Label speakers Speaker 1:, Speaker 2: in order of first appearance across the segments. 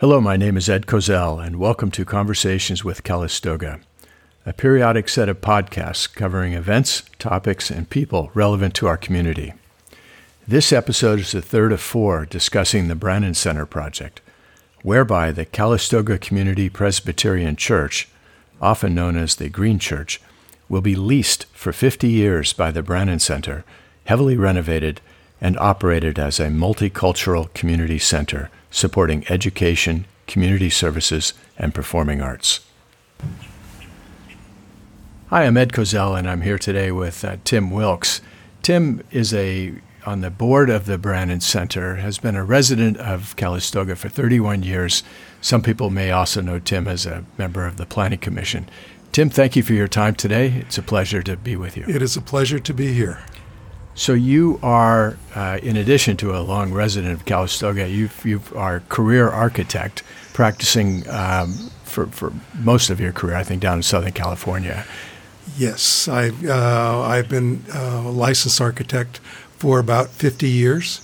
Speaker 1: Hello, my name is Ed Kozel, and welcome to Conversations with Calistoga, a periodic set of podcasts covering events, topics, and people relevant to our community. This episode is the third of four discussing the Brannan Center project, whereby the Calistoga Community Presbyterian Church, often known as the Green Church, will be leased for 50 years by the Brannan Center, heavily renovated, and operated as a multicultural community center supporting education, community services, and performing arts. Hi, I'm Ed Kozel, and I'm here today with uh, Tim Wilkes. Tim is a on the board of the Brannan Center, has been a resident of Calistoga for 31 years. Some people may also know Tim as a member of the Planning Commission. Tim, thank you for your time today. It's a pleasure to be with you.
Speaker 2: It is a pleasure to be here.
Speaker 1: So you are, uh, in addition to a long resident of Calistoga, you you are career architect, practicing um, for for most of your career, I think, down in Southern California.
Speaker 2: Yes, I uh, I've been uh, a licensed architect for about 50 years,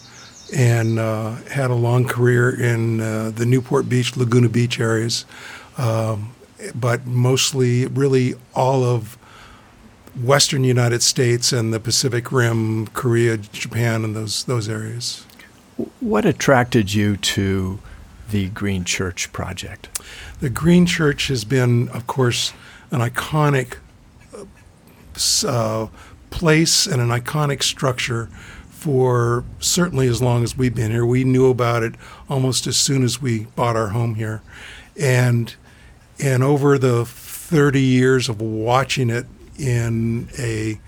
Speaker 2: and uh, had a long career in uh, the Newport Beach, Laguna Beach areas, um, but mostly, really, all of western United States and the Pacific Rim, Korea, Japan, and those those areas.
Speaker 1: What attracted you to the Green Church project?
Speaker 2: The Green Church has been, of course, an iconic uh, place and an iconic structure for certainly as long as we've been here. We knew about it almost as soon as we bought our home here, and and over the 30 years of watching it in a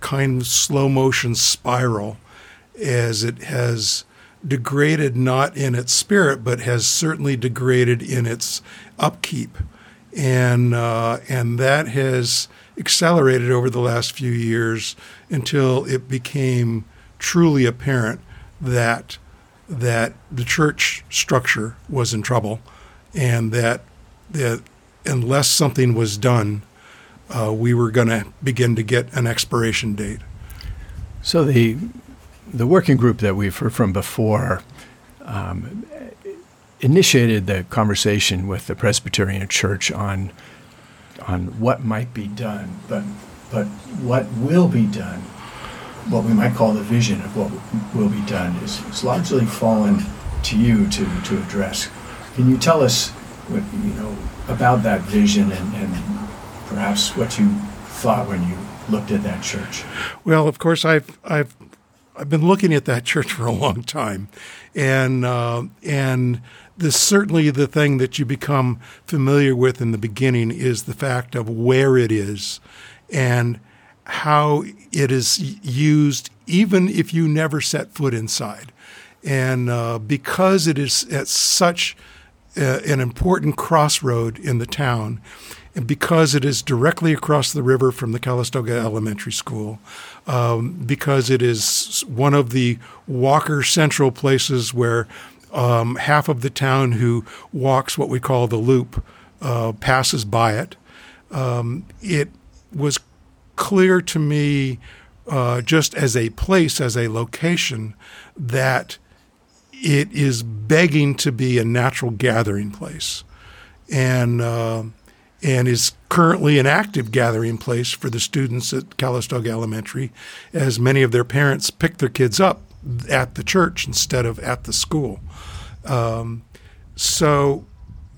Speaker 2: kind of slow motion spiral as it has degraded not in its spirit but has certainly degraded in its upkeep. And uh, and that has accelerated over the last few years until it became truly apparent that that the church structure was in trouble and that that unless something was done uh, we were going to begin to get an expiration date.
Speaker 1: So the the working group that we've heard from before um, initiated the conversation with the Presbyterian Church on on what might be done, but but what will be done, what we might call the vision of what will be done, is, is largely fallen to you to, to address. Can you tell us what, you know about that vision and, and perhaps what you thought when you looked at that church?
Speaker 2: Well, of course, I've I've I've been looking at that church for a long time, and uh, and this certainly the thing that you become familiar with in the beginning is the fact of where it is, and how it is used, even if you never set foot inside, and uh, because it is at such uh, an important crossroad in the town and because it is directly across the river from the Calistoga Elementary School, um, because it is one of the Walker Central places where um, half of the town who walks what we call the loop uh, passes by it, um, it was clear to me, uh, just as a place, as a location, that it is begging to be a natural gathering place. And uh, and is currently an active gathering place for the students at Calistoga Elementary, as many of their parents pick their kids up at the church instead of at the school. Um, so,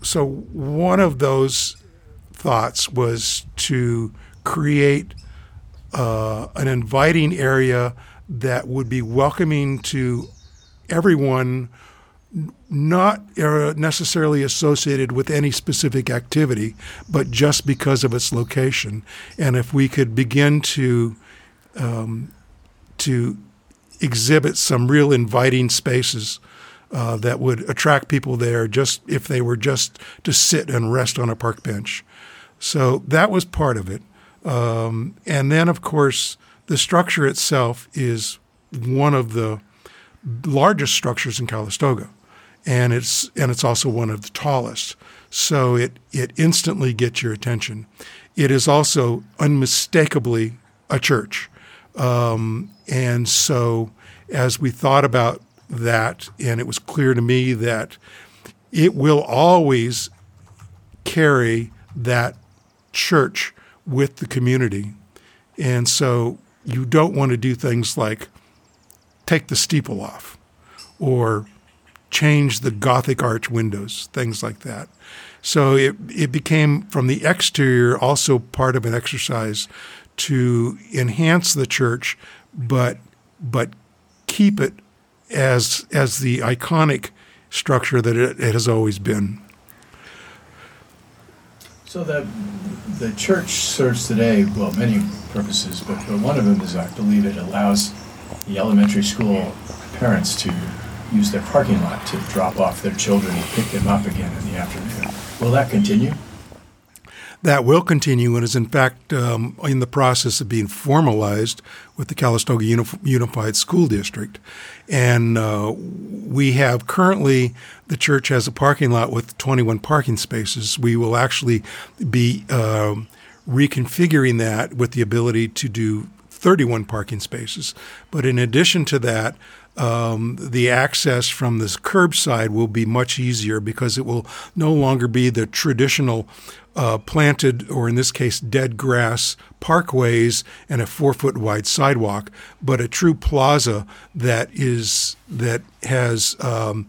Speaker 2: so one of those thoughts was to create uh, an inviting area that would be welcoming to everyone not uh, necessarily associated with any specific activity, but just because of its location. And if we could begin to um, to exhibit some real inviting spaces uh, that would attract people there, just if they were just to sit and rest on a park bench. So that was part of it. Um, and then, of course, the structure itself is one of the largest structures in Calistoga and it's and it's also one of the tallest. So it it instantly gets your attention. It is also unmistakably a church, um, and so as we thought about that, and it was clear to me that it will always carry that church with the community. And so you don't want to do things like take the steeple off or change the Gothic arch windows, things like that. So it, it became from the exterior also part of an exercise to enhance the church, but but keep it as as the iconic structure that it, it has always been.
Speaker 1: So the the church serves today well many purposes, but, but one of them is I believe it allows the elementary school parents to use their parking lot to drop off their children and pick them up again in the afternoon. Will that continue?
Speaker 2: That will continue and is, in fact, um, in the process of being formalized with the Calistoga Unified School District. And uh, we have currently, the church has a parking lot with 21 parking spaces. We will actually be uh, reconfiguring that with the ability to do 31 parking spaces. But in addition to that, um, the access from this curbside will be much easier because it will no longer be the traditional uh, planted, or in this case, dead grass parkways and a four foot wide sidewalk, but a true plaza that is that has um,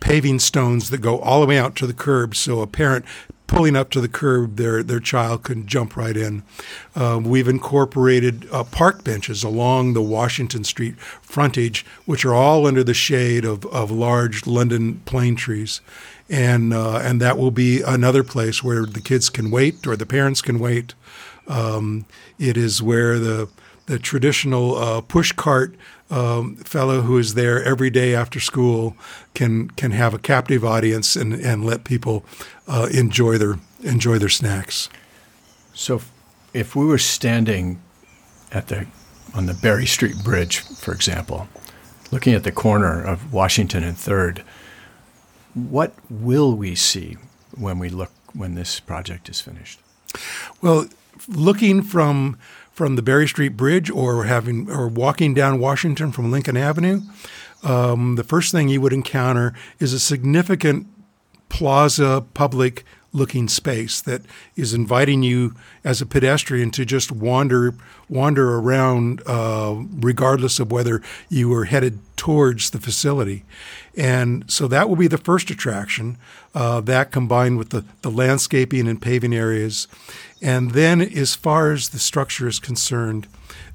Speaker 2: paving stones that go all the way out to the curb. So a parent pulling up to the curb, their their child can jump right in. Um, we've incorporated uh, park benches along the Washington Street frontage, which are all under the shade of, of large London plane trees, and uh, and that will be another place where the kids can wait or the parents can wait. Um, it is where the the traditional uh, push cart um, fellow who is there every day after school can can have a captive audience and, and let people uh, enjoy their enjoy their snacks.
Speaker 1: So, if we were standing at the on the Berry Street Bridge, for example, looking at the corner of Washington and Third, what will we see when we look when this project is finished?
Speaker 2: Well, looking from from the Berry Street Bridge or having or walking down Washington from Lincoln Avenue, um, the first thing you would encounter is a significant plaza public looking space that is inviting you as a pedestrian to just wander wander around uh, regardless of whether you are headed towards the facility. And so that will be the first attraction uh, that combined with the, the landscaping and paving areas and then as far as the structure is concerned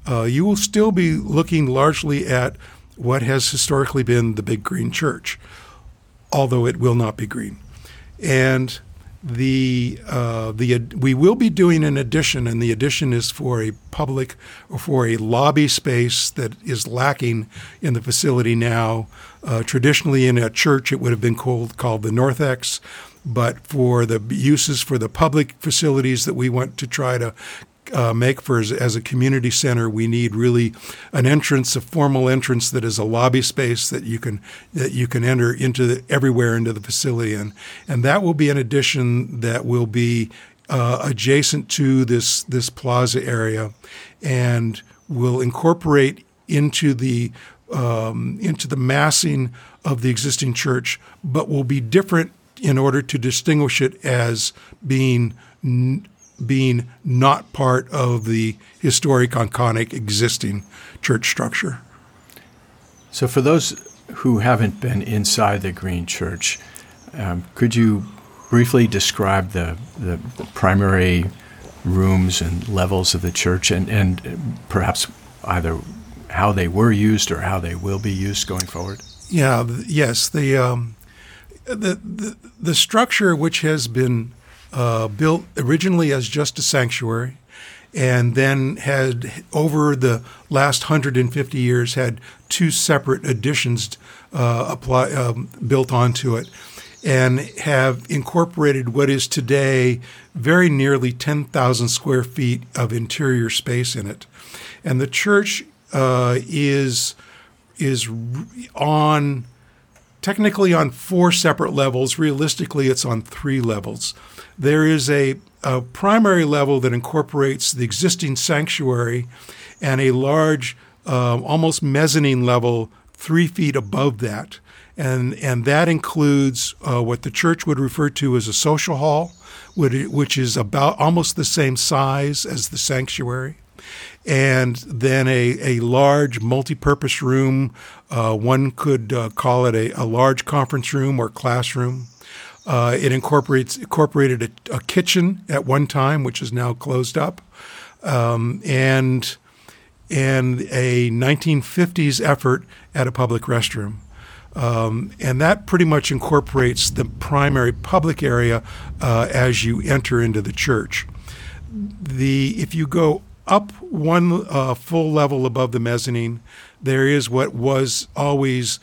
Speaker 2: uh, you will still be looking largely at what has historically been the big green church although it will not be green and the uh, the we will be doing an addition, and the addition is for a public or for a lobby space that is lacking in the facility now. Uh, traditionally, in a church, it would have been called called the Narthex, but for the uses for the public facilities that we want to try to uh, make for as, as, a community center, we need really an entrance, a formal entrance that is a lobby space that you can that you can enter into the, everywhere into the facility, and and that will be an addition that will be uh, adjacent to this this plaza area, and will incorporate into the um, into the massing of the existing church, but will be different in order to distinguish it as being n- being not part of the historic, iconic, existing church structure.
Speaker 1: So, for those who haven't been inside the Green Church, um, could you briefly describe the, the, the, primary rooms and levels of the church and, and perhaps either how they were used or how they will be used going forward?
Speaker 2: Yeah, yes. The, um, the, the, structure, which has been uh, built originally as just a sanctuary, and then had over the last 150 years had two separate additions uh, apply, um, built onto it, and have incorporated what is today very nearly 10,000 square feet of interior space in it, and the church uh, is is on technically on four separate levels. Realistically, it's on three levels. There is a, a primary level that incorporates the existing sanctuary and a large, uh, almost mezzanine level three feet above that. and and that includes uh, what the church would refer to as a social hall, which is about almost the same size as the sanctuary, and then a, a large multi-purpose room. Uh, one could uh, call it a, a large conference room or classroom. Uh, it incorporates incorporated a, a, kitchen at one time, which is now closed up, um, and and a 1950s effort at a public restroom. Um, and that pretty much incorporates the primary public area uh, as you enter into the church. The if you go up one uh, full level above the mezzanine, there is what was always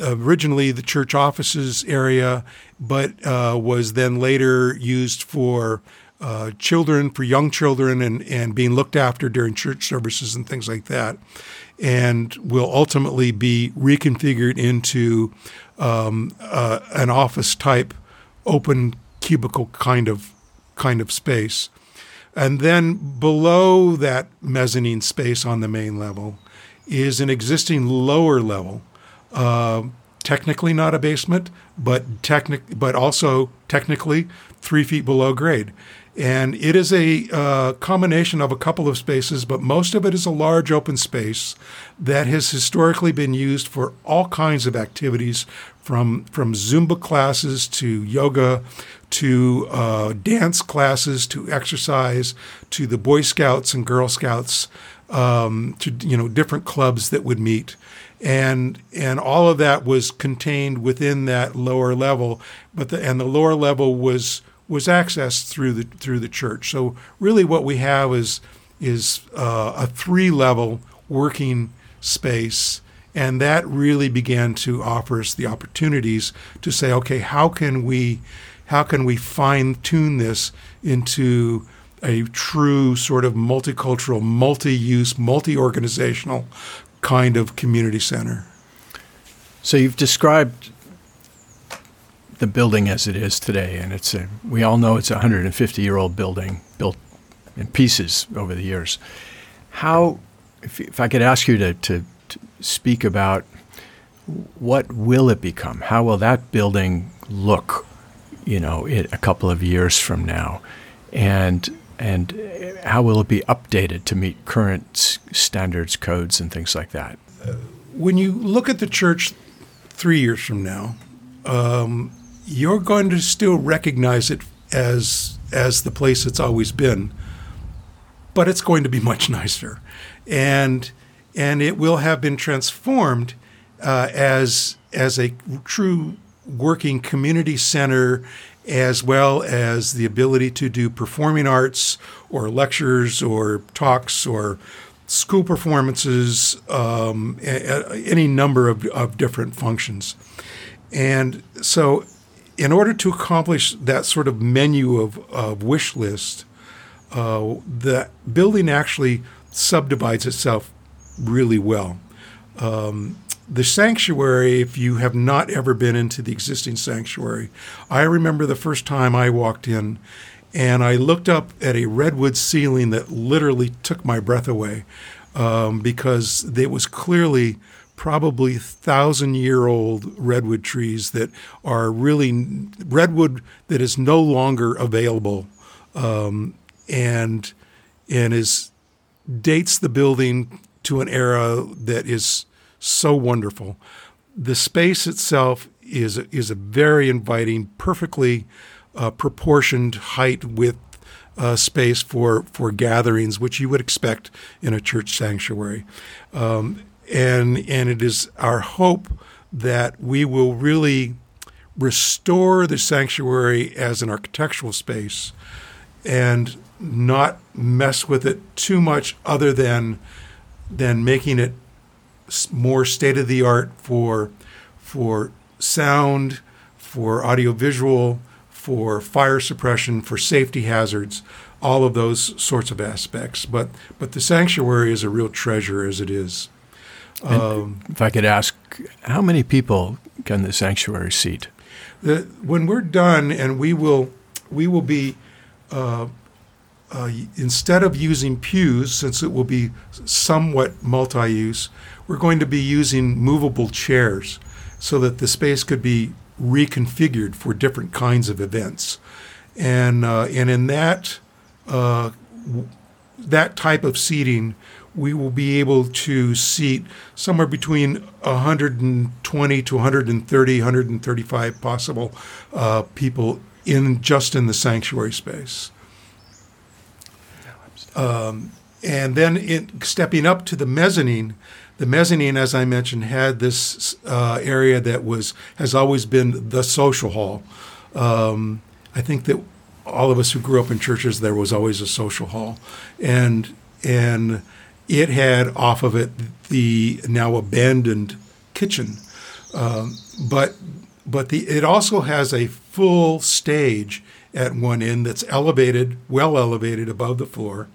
Speaker 2: originally the church offices area, but uh, was then later used for uh, children, for young children, and, and being looked after during church services and things like that and will ultimately be reconfigured into um, uh, an office type open cubicle kind of kind of space. And then below that mezzanine space on the main level is an existing lower level, uh, technically not a basement, but technic- but also technically three feet below grade. And it is a uh, combination of a couple of spaces, but most of it is a large open space that has historically been used for all kinds of activities from, from Zumba classes to yoga to uh, dance classes to exercise to the Boy Scouts and Girl Scouts um, to you know different clubs that would meet and and all of that was contained within that lower level but the and the lower level was was accessed through the through the church. So really, what we have is is uh, a three level working space, and that really began to offer us the opportunities to say, okay, how can we how can we fine tune this into a true sort of multicultural, multi-use, multi-organizational kind of community center.
Speaker 1: So you've described the building as it is today, and it's a, we all know it's a 150 year old building built in pieces over the years. How, if, if I could ask you to, to, to speak about what will it become? How will that building look, you know, a couple of years from now, and and how will it be updated to meet current standards, codes, and things like that?
Speaker 2: When you look at the church three years from now, um, you're going to still recognize it as as the place it's always been, but it's going to be much nicer, and and it will have been transformed uh, as as a true working community center as well as the ability to do performing arts or lectures or talks or school performances, um, any number of, of different functions. And so in order to accomplish that sort of menu of, of wish list, uh, the building actually subdivides itself really well. Um, the sanctuary, if you have not ever been into the existing sanctuary, I remember the first time I walked in and I looked up at a redwood ceiling that literally took my breath away um, because it was clearly probably thousand year old redwood trees that are really redwood that is no longer available um, and and is dates the building to an era that is so wonderful. The space itself is is a very inviting, perfectly uh, proportioned height with uh, space for for gatherings, which you would expect in a church sanctuary. Um, and and it is our hope that we will really restore the sanctuary as an architectural space and not mess with it too much other than than making it more state of the art for for sound, for audiovisual, for fire suppression, for safety hazards, all of those sorts of aspects. But but the sanctuary is a real treasure as it is.
Speaker 1: Um, if I could ask, how many people can the sanctuary seat?
Speaker 2: The, when we're done, and we will, we will be, uh, uh, instead of using pews, since it will be somewhat multi-use, we're going to be using movable chairs, so that the space could be reconfigured for different kinds of events. And, uh, and in that, uh, that type of seating, we will be able to seat somewhere between 120 to 130, 135 possible uh, people in just in the sanctuary space. Um, and then in, stepping up to the mezzanine, the mezzanine, as I mentioned, had this uh, area that was has always been the social hall. Um, I think that all of us who grew up in churches, there was always a social hall, and and it had off of it the now abandoned kitchen, um, but but the it also has a full stage at one end that's elevated, well elevated above the floor,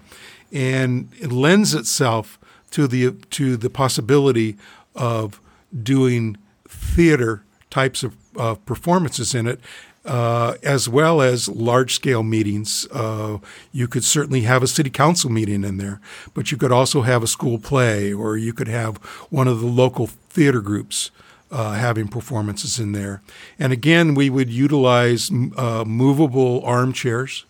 Speaker 2: and it lends itself to the to the possibility of doing theater types of uh, performances in it uh, as well as large scale meetings. Uh, you could certainly have a city council meeting in there, but you could also have a school play, or you could have one of the local theater groups. Uh, having performances in there. And again, we would utilize uh, movable armchairs.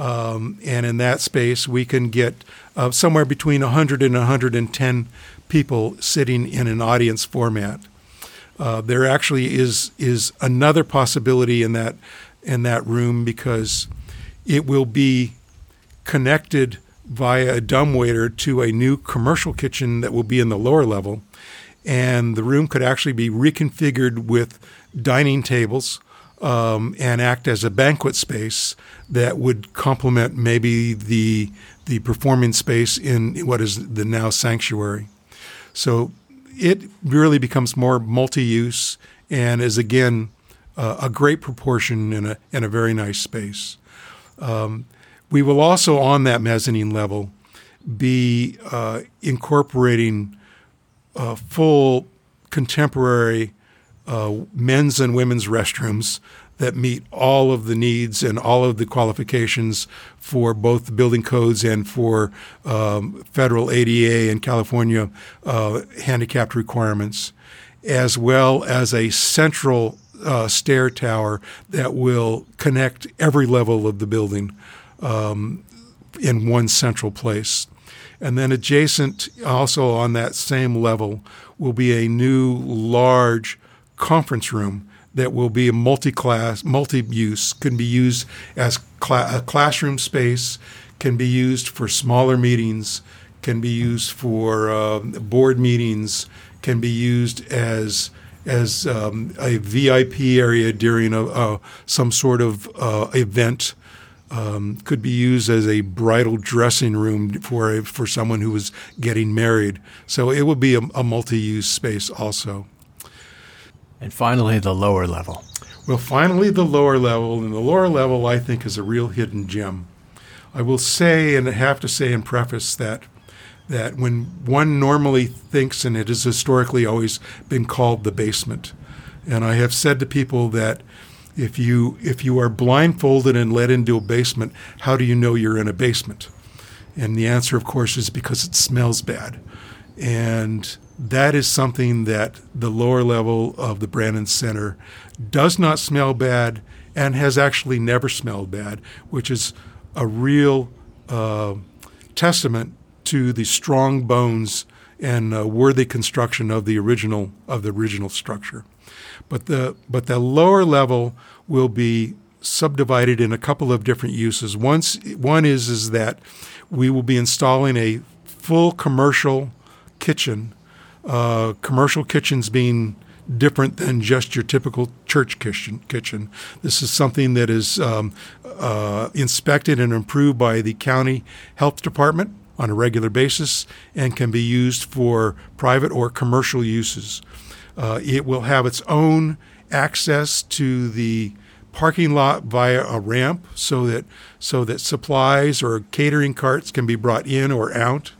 Speaker 2: Um, and in that space, we can get uh, somewhere between 100 and 110 people sitting in an audience format. Uh, there actually is is another possibility in that in that room because it will be connected via a dumbwaiter to a new commercial kitchen that will be in the lower level, and the room could actually be reconfigured with dining tables um, and act as a banquet space that would complement maybe the the performing space in what is the now sanctuary. So it really becomes more multi-use and is again uh, a great proportion in a in a very nice space. Um, we will also on that mezzanine level be uh, incorporating uh, full contemporary uh, men's and women's restrooms that meet all of the needs and all of the qualifications for both the building codes and for um, federal ADA and California uh, handicapped requirements, as well as a central uh, stair tower that will connect every level of the building um, in one central place. And then adjacent, also on that same level, will be a new large conference room that will be a multi-class, multi-use, can be used as cl- a classroom space, can be used for smaller meetings, can be used for uh, board meetings, can be used as as um, a VIP area during a, some sort of uh, event. Um, could be used as a bridal dressing room for a, for someone who was getting married. So it would be a, a multi-use space also.
Speaker 1: And finally, the lower level.
Speaker 2: Well, finally, the lower level. And the lower level, I think, is a real hidden gem. I will say, and I have to say in preface, that that when one normally thinks, and it has historically always been called the basement, and I have said to people that if you if you are blindfolded and led into a basement, how do you know you're in a basement? And the answer, of course, is because it smells bad. And that is something that the lower level of the Brannan Center does not smell bad and has actually never smelled bad, which is a real uh, testament to the strong bones and uh, worthy construction of the original of the original structure. But the but the lower level will be subdivided in a couple of different uses. Once one is is that we will be installing a full commercial kitchen uh, commercial kitchens being different than just your typical church kitchen. Kitchen. This is something that is um, uh, inspected and improved by the county health department on a regular basis and can be used for private or commercial uses. Uh, it will have its own access to the parking lot via a ramp so that so that supplies or catering carts can be brought in or out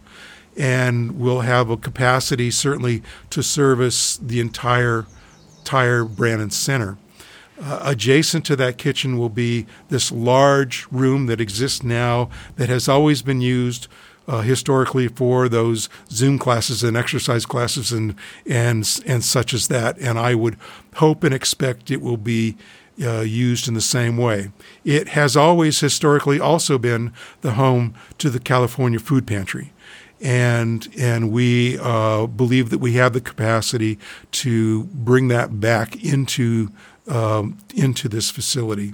Speaker 2: and we'll have a capacity certainly to service the entire entire Brannan Center. Uh, adjacent to that kitchen will be this large room that exists now that has always been used uh, historically for those Zoom classes and exercise classes and and and such as that. And I would hope and expect it will be uh, used in the same way. It has always historically also been the home to the California Food Pantry. And and we uh, believe that we have the capacity to bring that back into um, into this facility.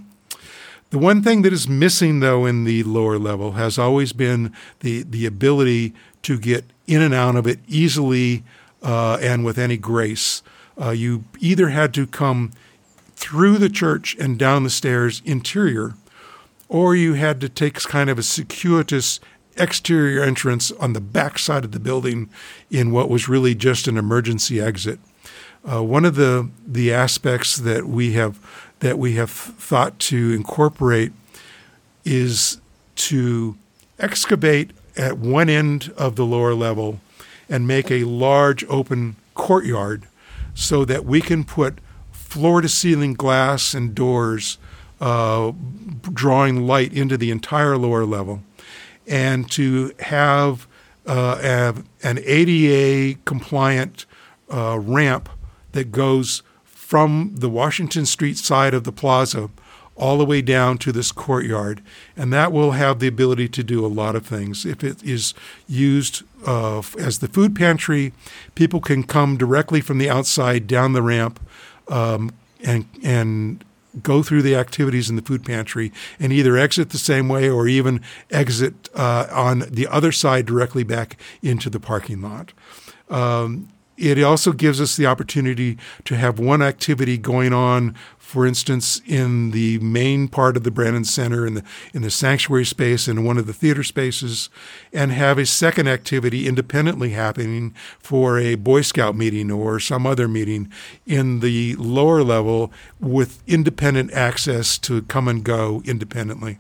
Speaker 2: The one thing that is missing, though, in the lower level has always been the the ability to get in and out of it easily uh, and with any grace. Uh, you either had to come through the church and down the stairs interior, or you had to take kind of a circuitous exterior entrance on the back side of the building in what was really just an emergency exit. Uh, one of the the aspects that we have that we have thought to incorporate is to excavate at one end of the lower level and make a large open courtyard so that we can put floor to ceiling glass and doors, uh, drawing light into the entire lower level, and to have, uh, have an ADA compliant uh, ramp that goes from the Washington Street side of the plaza all the way down to this courtyard. And that will have the ability to do a lot of things. If it is used uh, as the food pantry, people can come directly from the outside down the ramp um, and and go through the activities in the food pantry and either exit the same way or even exit uh, on the other side directly back into the parking lot. Um, it also gives us the opportunity to have one activity going on for instance, in the main part of the Brannan Center, in the in the sanctuary space, in one of the theater spaces, and have a second activity independently happening for a Boy Scout meeting or some other meeting in the lower level with independent access to come and go independently.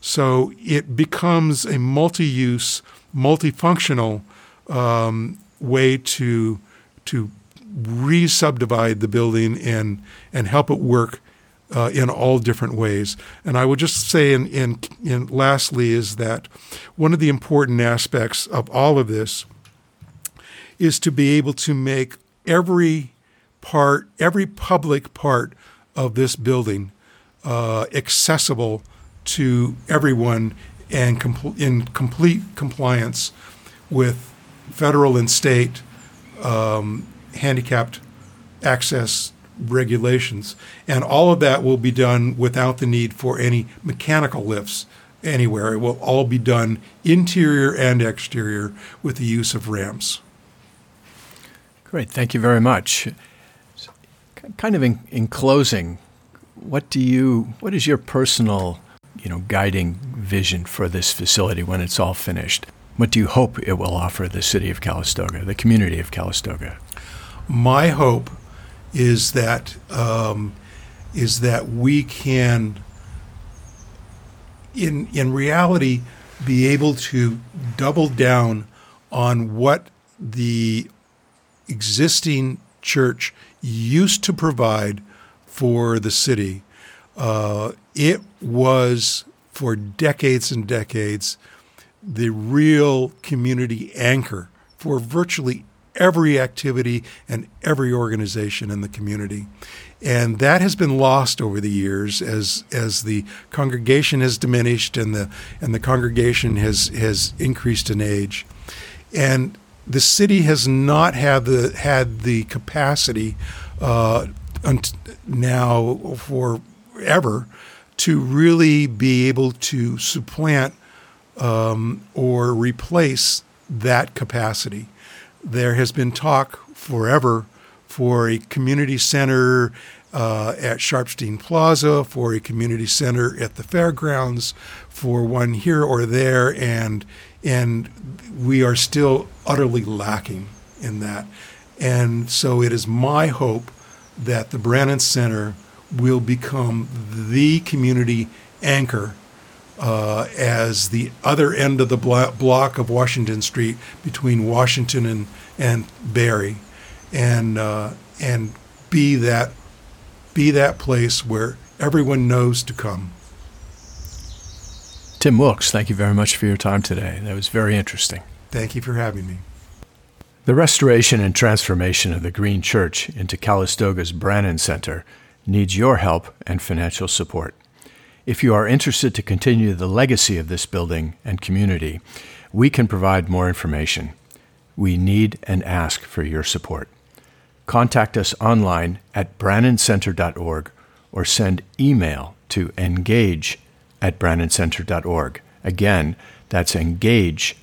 Speaker 2: So it becomes a multi-use, multifunctional um, way to to re-subdivide the building and and help it work uh, in all different ways. And I would just say, in, in, in lastly, is that one of the important aspects of all of this is to be able to make every part, every public part of this building uh, accessible to everyone and com- in complete compliance with federal and state um, handicapped access regulations. And all of that will be done without the need for any mechanical lifts anywhere. It will all be done interior and exterior with the use of ramps.
Speaker 1: Great, thank you very much. Kind of in, in closing, what do you what is your personal, you know, guiding vision for this facility when it's all finished? What do you hope it will offer the city of Calistoga, the community of Calistoga?
Speaker 2: My hope is that um, is that we can, in in reality, be able to double down on what the existing church used to provide for the city. Uh, it was for decades and decades the real community anchor for virtually every activity and every organization in the community. And that has been lost over the years as as the congregation has diminished and the and the congregation has has increased in age. And the city has not had the had the capacity uh, now forever to really be able to supplant um, or replace that capacity there has been talk forever for a community center uh, at Sharpsteen Plaza, for a community center at the fairgrounds, for one here or there, and and we are still utterly lacking in that. And so it is my hope that the Brannan Center will become the community anchor uh, as the other end of the block of Washington Street between Washington and, and Berry, and uh, and be that be that place where everyone knows to come.
Speaker 1: Tim Wilkes, thank you very much for your time today. That was very interesting.
Speaker 2: Thank you for having me.
Speaker 1: The restoration and transformation of the Green Church into Calistoga's Brannan Center needs your help and financial support. If you are interested to continue the legacy of this building and community, we can provide more information. We need and ask for your support. Contact us online at brannancenter.org or send email to engage at brannancenter.org. Again, that's engage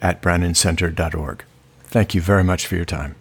Speaker 1: at brannancenter.org. Thank you very much for your time.